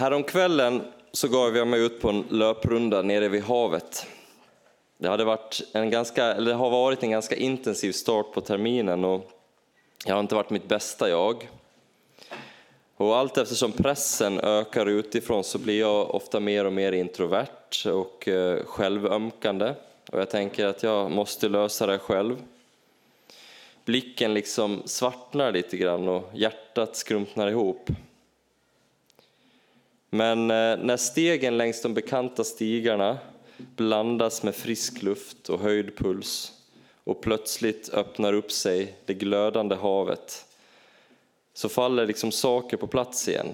Häromkvällen så gav jag mig ut på en löprunda nere vid havet. Det, hade varit en ganska, eller har varit en ganska intensiv start på terminen och jag har inte varit mitt bästa jag. Och allt eftersom pressen ökar utifrån så blir jag ofta mer och mer introvert och eh, självömkande. Och jag tänker att jag måste lösa det själv. Blicken liksom svartnar lite grann och hjärtat skrumpnar ihop. Men eh, när stegen längs de bekanta stigarna blandas med frisk luft och höjd puls och plötsligt öppnar upp sig det glödande havet så faller liksom saker på plats igen.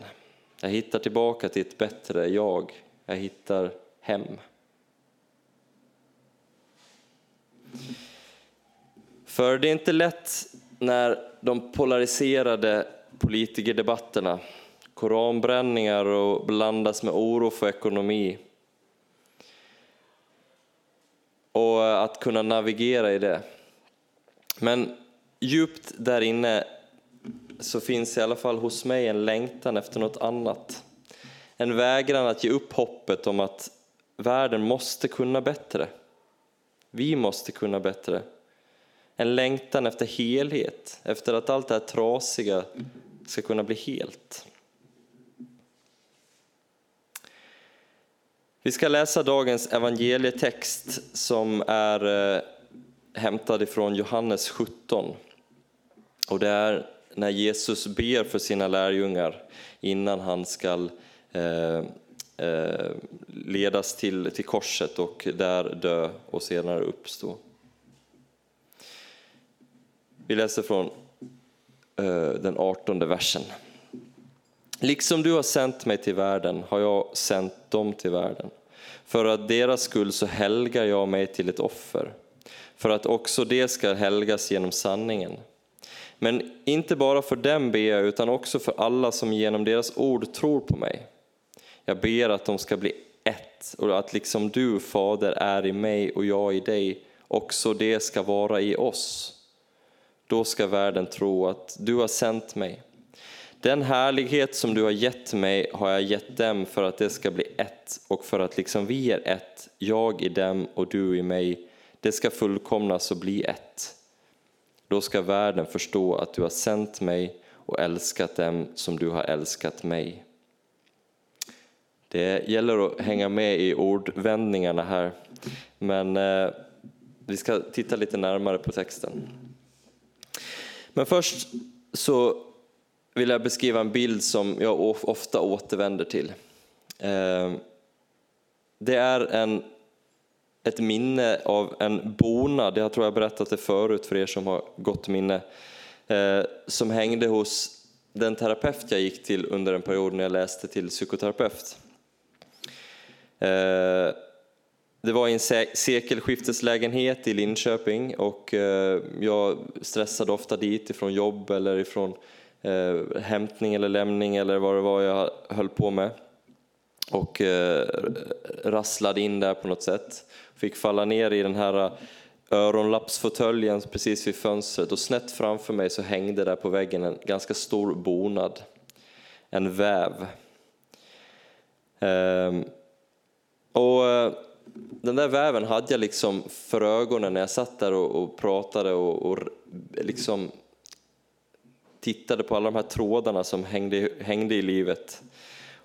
Jag hittar tillbaka till ett bättre jag. Jag hittar hem. För det är inte lätt när de polariserade politikerdebatterna, koranbränningar och blandas med oro för ekonomi. Och eh, att kunna navigera i det. Men djupt där inne så finns i alla fall hos mig en längtan efter något annat. En vägran att ge upp hoppet om att världen måste kunna bättre. Vi måste kunna bättre. En längtan efter helhet, efter att allt det här trasiga ska kunna bli helt. Vi ska läsa dagens evangelietext som är eh, hämtad ifrån Johannes 17. Och det är när Jesus ber för sina lärjungar innan han ska eh, eh, ledas till, till korset och där dö och senare uppstå. Vi läser från eh, den artonde versen. Liksom du har sänt mig till världen har jag sänt dem till världen. För att deras skull så helgar jag mig till ett offer, för att också det ska helgas genom sanningen. Men inte bara för dem ber jag, utan också för alla som genom deras ord tror på mig. Jag ber att de ska bli ett, och att liksom du, Fader, är i mig och jag i dig, också det ska vara i oss. Då ska världen tro att du har sänt mig. Den härlighet som du har gett mig har jag gett dem för att det ska bli ett och för att liksom vi är ett, jag i dem och du i mig, det ska fullkomnas och bli ett. Då ska världen förstå att du har sänt mig och älskat dem som du har älskat mig. Det gäller att hänga med i ordvändningarna här, men eh, vi ska titta lite närmare på texten. Men först så vill jag beskriva en bild som jag ofta återvänder till. Eh, det är en ett minne av en bonad, jag tror jag berättat det förut för er som har gott minne, eh, som hängde hos den terapeut jag gick till under en period när jag läste till psykoterapeut. Eh, det var i en sekelskifteslägenhet i Linköping och jag stressade ofta dit ifrån jobb eller ifrån Eh, hämtning eller lämning eller vad det var jag höll på med. Och eh, rasslade in där på något sätt. Fick falla ner i den här eh, öronlappsfåtöljen precis vid fönstret. Och snett framför mig så hängde där på väggen en ganska stor bonad, en väv. Ehm, och den där väven hade jag liksom för ögonen när jag satt där och, och pratade och, och, liksom tittade på alla de här trådarna som hängde, hängde i livet.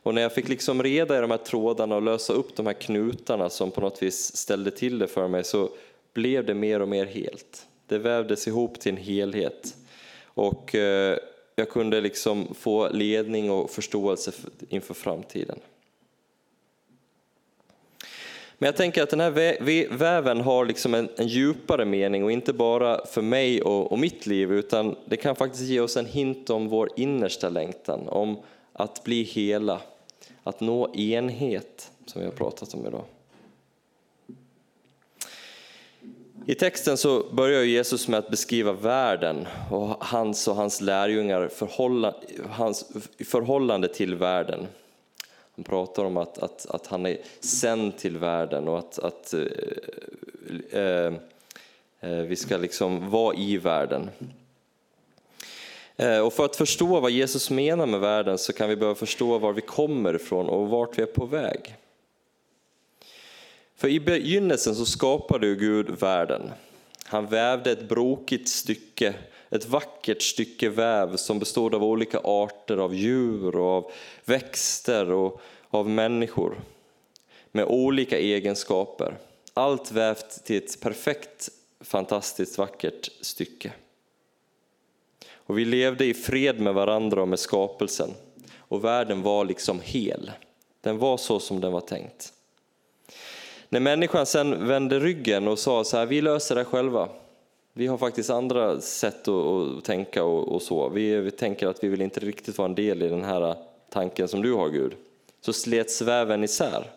Och när jag fick liksom reda i de här trådarna och lösa upp de här knutarna som på något vis ställde till det för mig så blev det mer och mer helt. Det vävdes ihop till en helhet. Och eh, jag kunde liksom få ledning och förståelse inför framtiden. Men jag tänker att den här väven har liksom en, en djupare mening och inte bara för mig och, och, mitt liv utan det kan faktiskt ge oss en hint om vår innersta längtan, om att bli hela, att nå enhet som vi har pratat om idag. I texten så börjar Jesus med att beskriva världen och hans och hans lärjungar förhålla, hans förhållande till världen. Han pratar om att, att, att han är sänd till världen och att, att eh, eh, eh, vi ska liksom vara i världen. Eh, och för att förstå vad Jesus menar med världen så kan vi behöva förstå var vi kommer ifrån och vart vi är på väg. För i begynnelsen så skapade Gud världen. Han vävde ett brokigt stycke, ett vackert stycke väv som bestod av olika arter av djur och av växter och av människor med olika egenskaper. Allt vävt till ett perfekt, fantastiskt vackert stycke. Och vi levde i fred med varandra och med skapelsen. Och världen var liksom hel. Den var så som den var tänkt. När människan sen vände ryggen och sa så här, vi löser det själva. Vi har faktiskt andra sätt att, tänka och, och så. Vi, vi, tänker att vi vill inte riktigt vara en del i den här tanken som du har Gud. Så slets väven isär.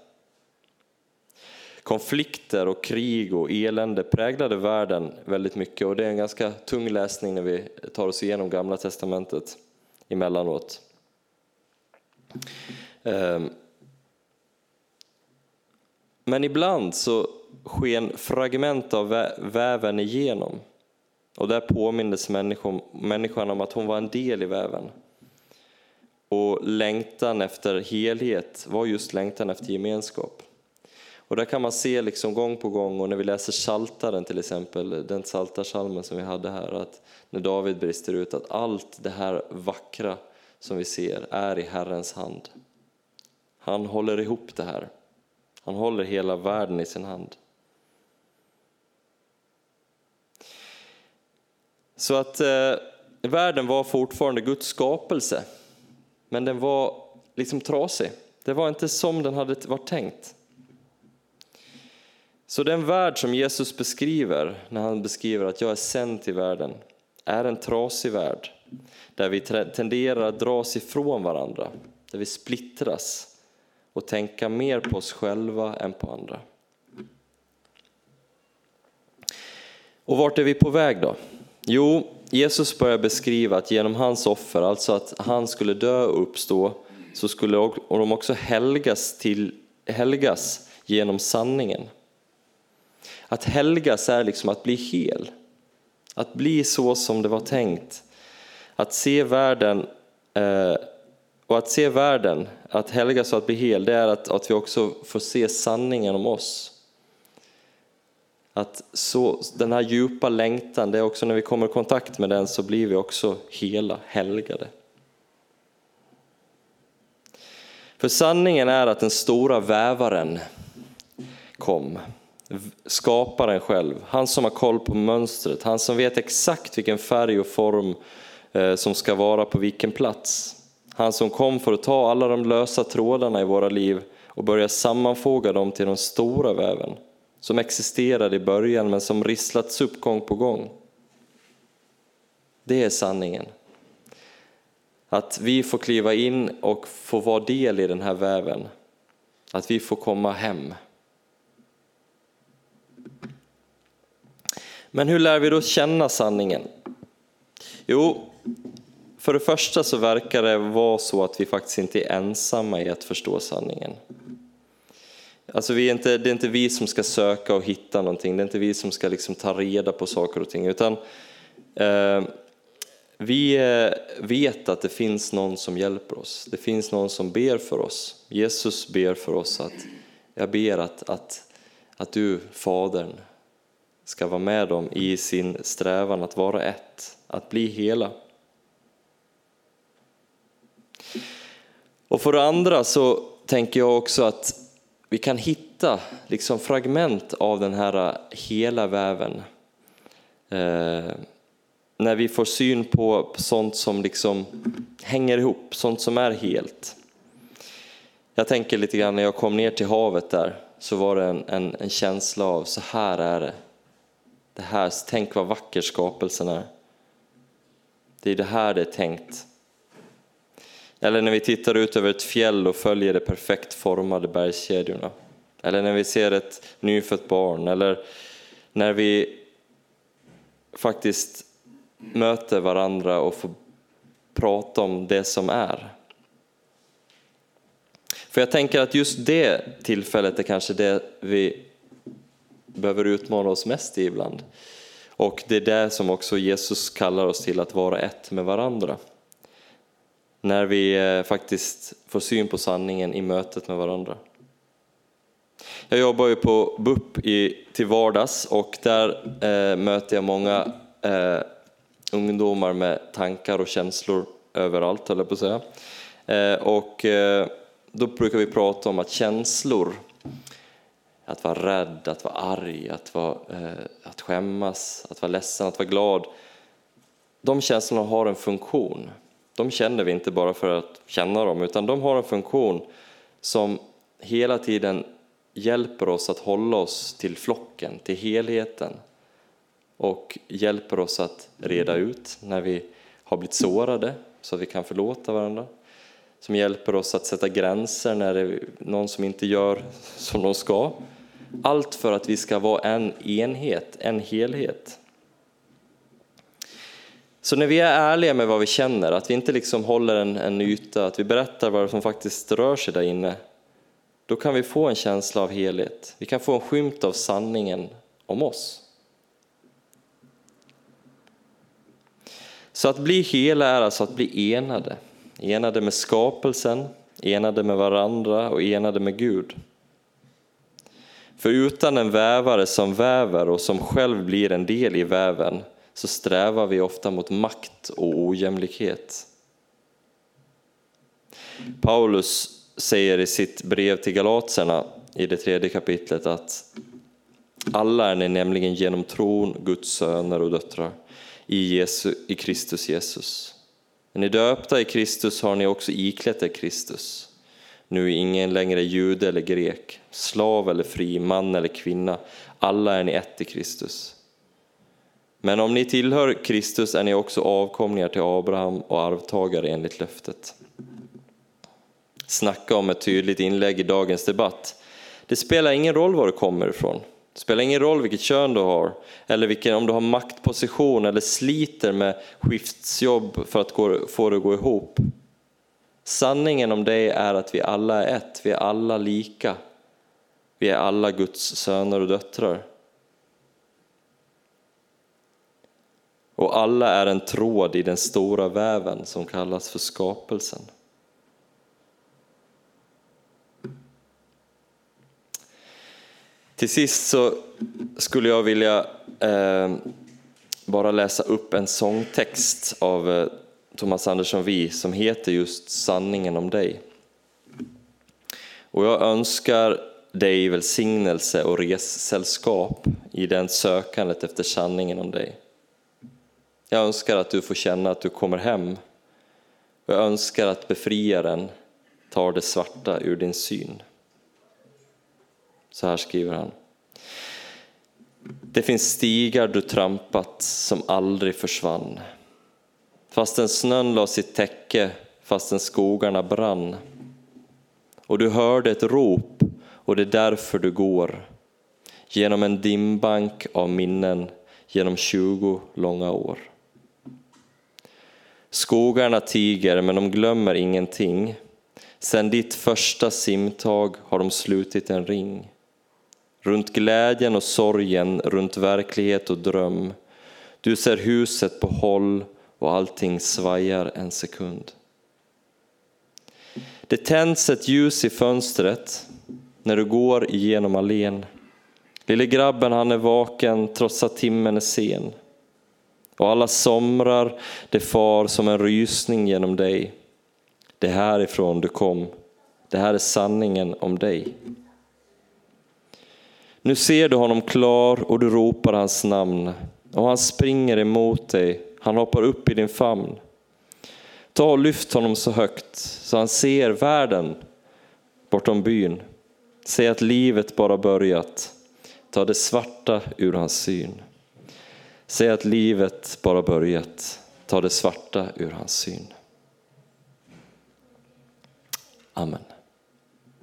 Konflikter och krig och elände präglade världen väldigt mycket och det är en ganska tung läsning när vi tar oss igenom Gamla Testamentet emellanåt. Um. Men ibland så sken fragment av väven igenom och där påmindes människan om att hon var en del i väven. Och längtan efter helhet var just längtan efter gemenskap. Och där kan man se liksom gång på gång, och när vi läser Saltaren till exempel, den Saltarsalmen som vi hade här, att när David brister ut att allt det här vackra som vi ser är i Herrens hand. Han håller ihop det här. Han håller hela världen i sin hand. Så att eh, världen var fortfarande Guds skapelse, men den var liksom trasig. Det var inte som den hade varit tänkt. Så den värld som Jesus beskriver när han beskriver att jag är sänd till världen är en trasig värld där vi tenderar att dras ifrån varandra, där vi splittras och tänka mer på oss själva än på andra. Och vart är vi på väg då? Jo, Jesus börjar beskriva att genom hans offer, alltså att han skulle dö och uppstå, så skulle de också helgas, till, helgas genom sanningen. Att helgas är liksom att bli hel. Att bli så som det var tänkt. Att se världen eh, och att se världen, att helgas och att bli hel, det är att, att vi också får se sanningen om oss. Att så, den här djupa längtan, det är också när vi kommer i kontakt med den så blir vi också hela, helgade. För sanningen är att den stora vävaren kom skaparen själv, han som har koll på mönstret, han som vet exakt vilken färg och form eh, som ska vara på vilken plats. Han som kom för att ta alla de lösa trådarna i våra liv och börja sammanfoga dem till den stora väven som existerade i början men som risslats upp gång på gång. Det är sanningen. Att vi får kliva in och få vara del i den här väven. Att vi får komma hem. Men hur lär vi då känna sanningen? Jo, för det första så verkar det vara så att vi faktiskt inte är ensamma i att förstå sanningen. Alltså vi är inte, det är inte vi som ska söka och hitta någonting, det är inte vi som ska liksom ta reda på saker och ting, utan eh, vi eh, vet att det finns någon som hjälper oss. Det finns någon som ber för oss. Jesus ber för oss att jag ber att, att, att du, Fadern, ska vara med dem i sin strävan att vara ett, att bli hela. Och för det andra så tänker jag också att vi kan hitta liksom fragment av den här hela väven. Eh, när vi får syn på sånt som liksom hänger ihop, sånt som är helt. Jag tänker lite grann när jag kom ner till havet där så var det en, en, en känsla av så här är det det här, tänk vad vacker skapelsen är. Det är det här det är tänkt. Eller när vi tittar ut över ett fjäll och följer de perfekt formade bergskedjorna. Eller när vi ser ett nyfött barn. Eller när vi faktiskt möter varandra och får prata om det som är. För jag tänker att just det tillfället är kanske det vi behöver utmana oss mest i ibland. Och det är det som också Jesus kallar oss till, att vara ett med varandra. När vi eh, faktiskt får syn på sanningen i mötet med varandra. Jag jobbar ju på BUP i, till vardags och där eh, möter jag många eh, ungdomar med tankar och känslor överallt, höll jag på att säga. Eh, och eh, då brukar vi prata om att känslor, att vara rädd, att vara arg, att, vara, eh, att skämmas, att vara ledsen, att vara glad. De känslorna har en funktion. De känner vi inte bara för att känna dem, utan de har en funktion som hela tiden hjälper oss att hålla oss till flocken, till helheten och hjälper oss att reda ut när vi har blivit sårade så att vi kan förlåta varandra. Som hjälper oss att sätta gränser när det är någon som inte gör som de ska. Allt för att vi ska vara en enhet, en helhet. Så när vi är ärliga med vad vi känner, att vi inte liksom håller en, en yta, att vi berättar vad som faktiskt rör sig där inne, då kan vi få en känsla av helhet. Vi kan få en skymt av sanningen om oss. Så att bli hela är alltså att bli enade. Enade med skapelsen, enade med varandra och enade med Gud. För utan en vävare som väver och som själv blir en del i väven så strävar vi ofta mot makt och ojämlikhet. Paulus säger i sitt brev till Galaterna i det tredje kapitlet att alla är ni nämligen genom tron Guds söner och döttrar i, Jesu, i Kristus Jesus. Är ni döpta i Kristus har ni också iklätt er Kristus. Nu är ingen längre jude eller grek, slav eller fri, man eller kvinna. Alla är ni ett i Kristus. Men om ni tillhör Kristus är ni också avkomlingar till Abraham och arvtagare enligt löftet. Snacka om ett tydligt inlägg i dagens debatt. Det spelar ingen roll var du kommer ifrån. Det spelar ingen roll vilket kön du har, eller vilken, om du har maktposition eller sliter med skiftsjobb för att få det att gå ihop. Sanningen om dig är att vi alla är ett, vi är alla lika. Vi är alla Guds söner och döttrar. Och alla är en tråd i den stora väven som kallas för skapelsen. Till sist så skulle jag vilja eh, bara läsa upp en sångtext av eh, Thomas Andersson Vi som heter just Sanningen om dig. Och jag önskar dig välsignelse och ressällskap i den sökandet efter sanningen om dig. Jag önskar att du får känna att du kommer hem och jag önskar att befriaren tar det svarta ur din syn. Så här skriver han. Det finns stigar du trampat som aldrig försvann. Fastän snön la sitt täcke, fastän skogarna brann. Och du hörde ett rop och det är därför du går. Genom en dimbank av minnen, genom tjugo långa år. Skogarna tiger, men de glömmer ingenting. Sen ditt första simtag har de slutit en ring. Runt glädjen och sorgen, runt verklighet och dröm. Du ser huset på håll och allting svajar en sekund. Det tänds ett ljus i fönstret när du går igenom allén. Lille grabben han är vaken trots att timmen är sen. Och alla somrar det far som en rysning genom dig. Det är härifrån du kom. Det här är sanningen om dig. Nu ser du honom klar och du ropar hans namn och han springer emot dig. Han hoppar upp i din famn. Ta och lyft honom så högt så han ser världen bortom byn. Säg att livet bara börjat. Ta det svarta ur hans syn. Säg att livet bara börjat. Ta det svarta ur hans syn. Amen.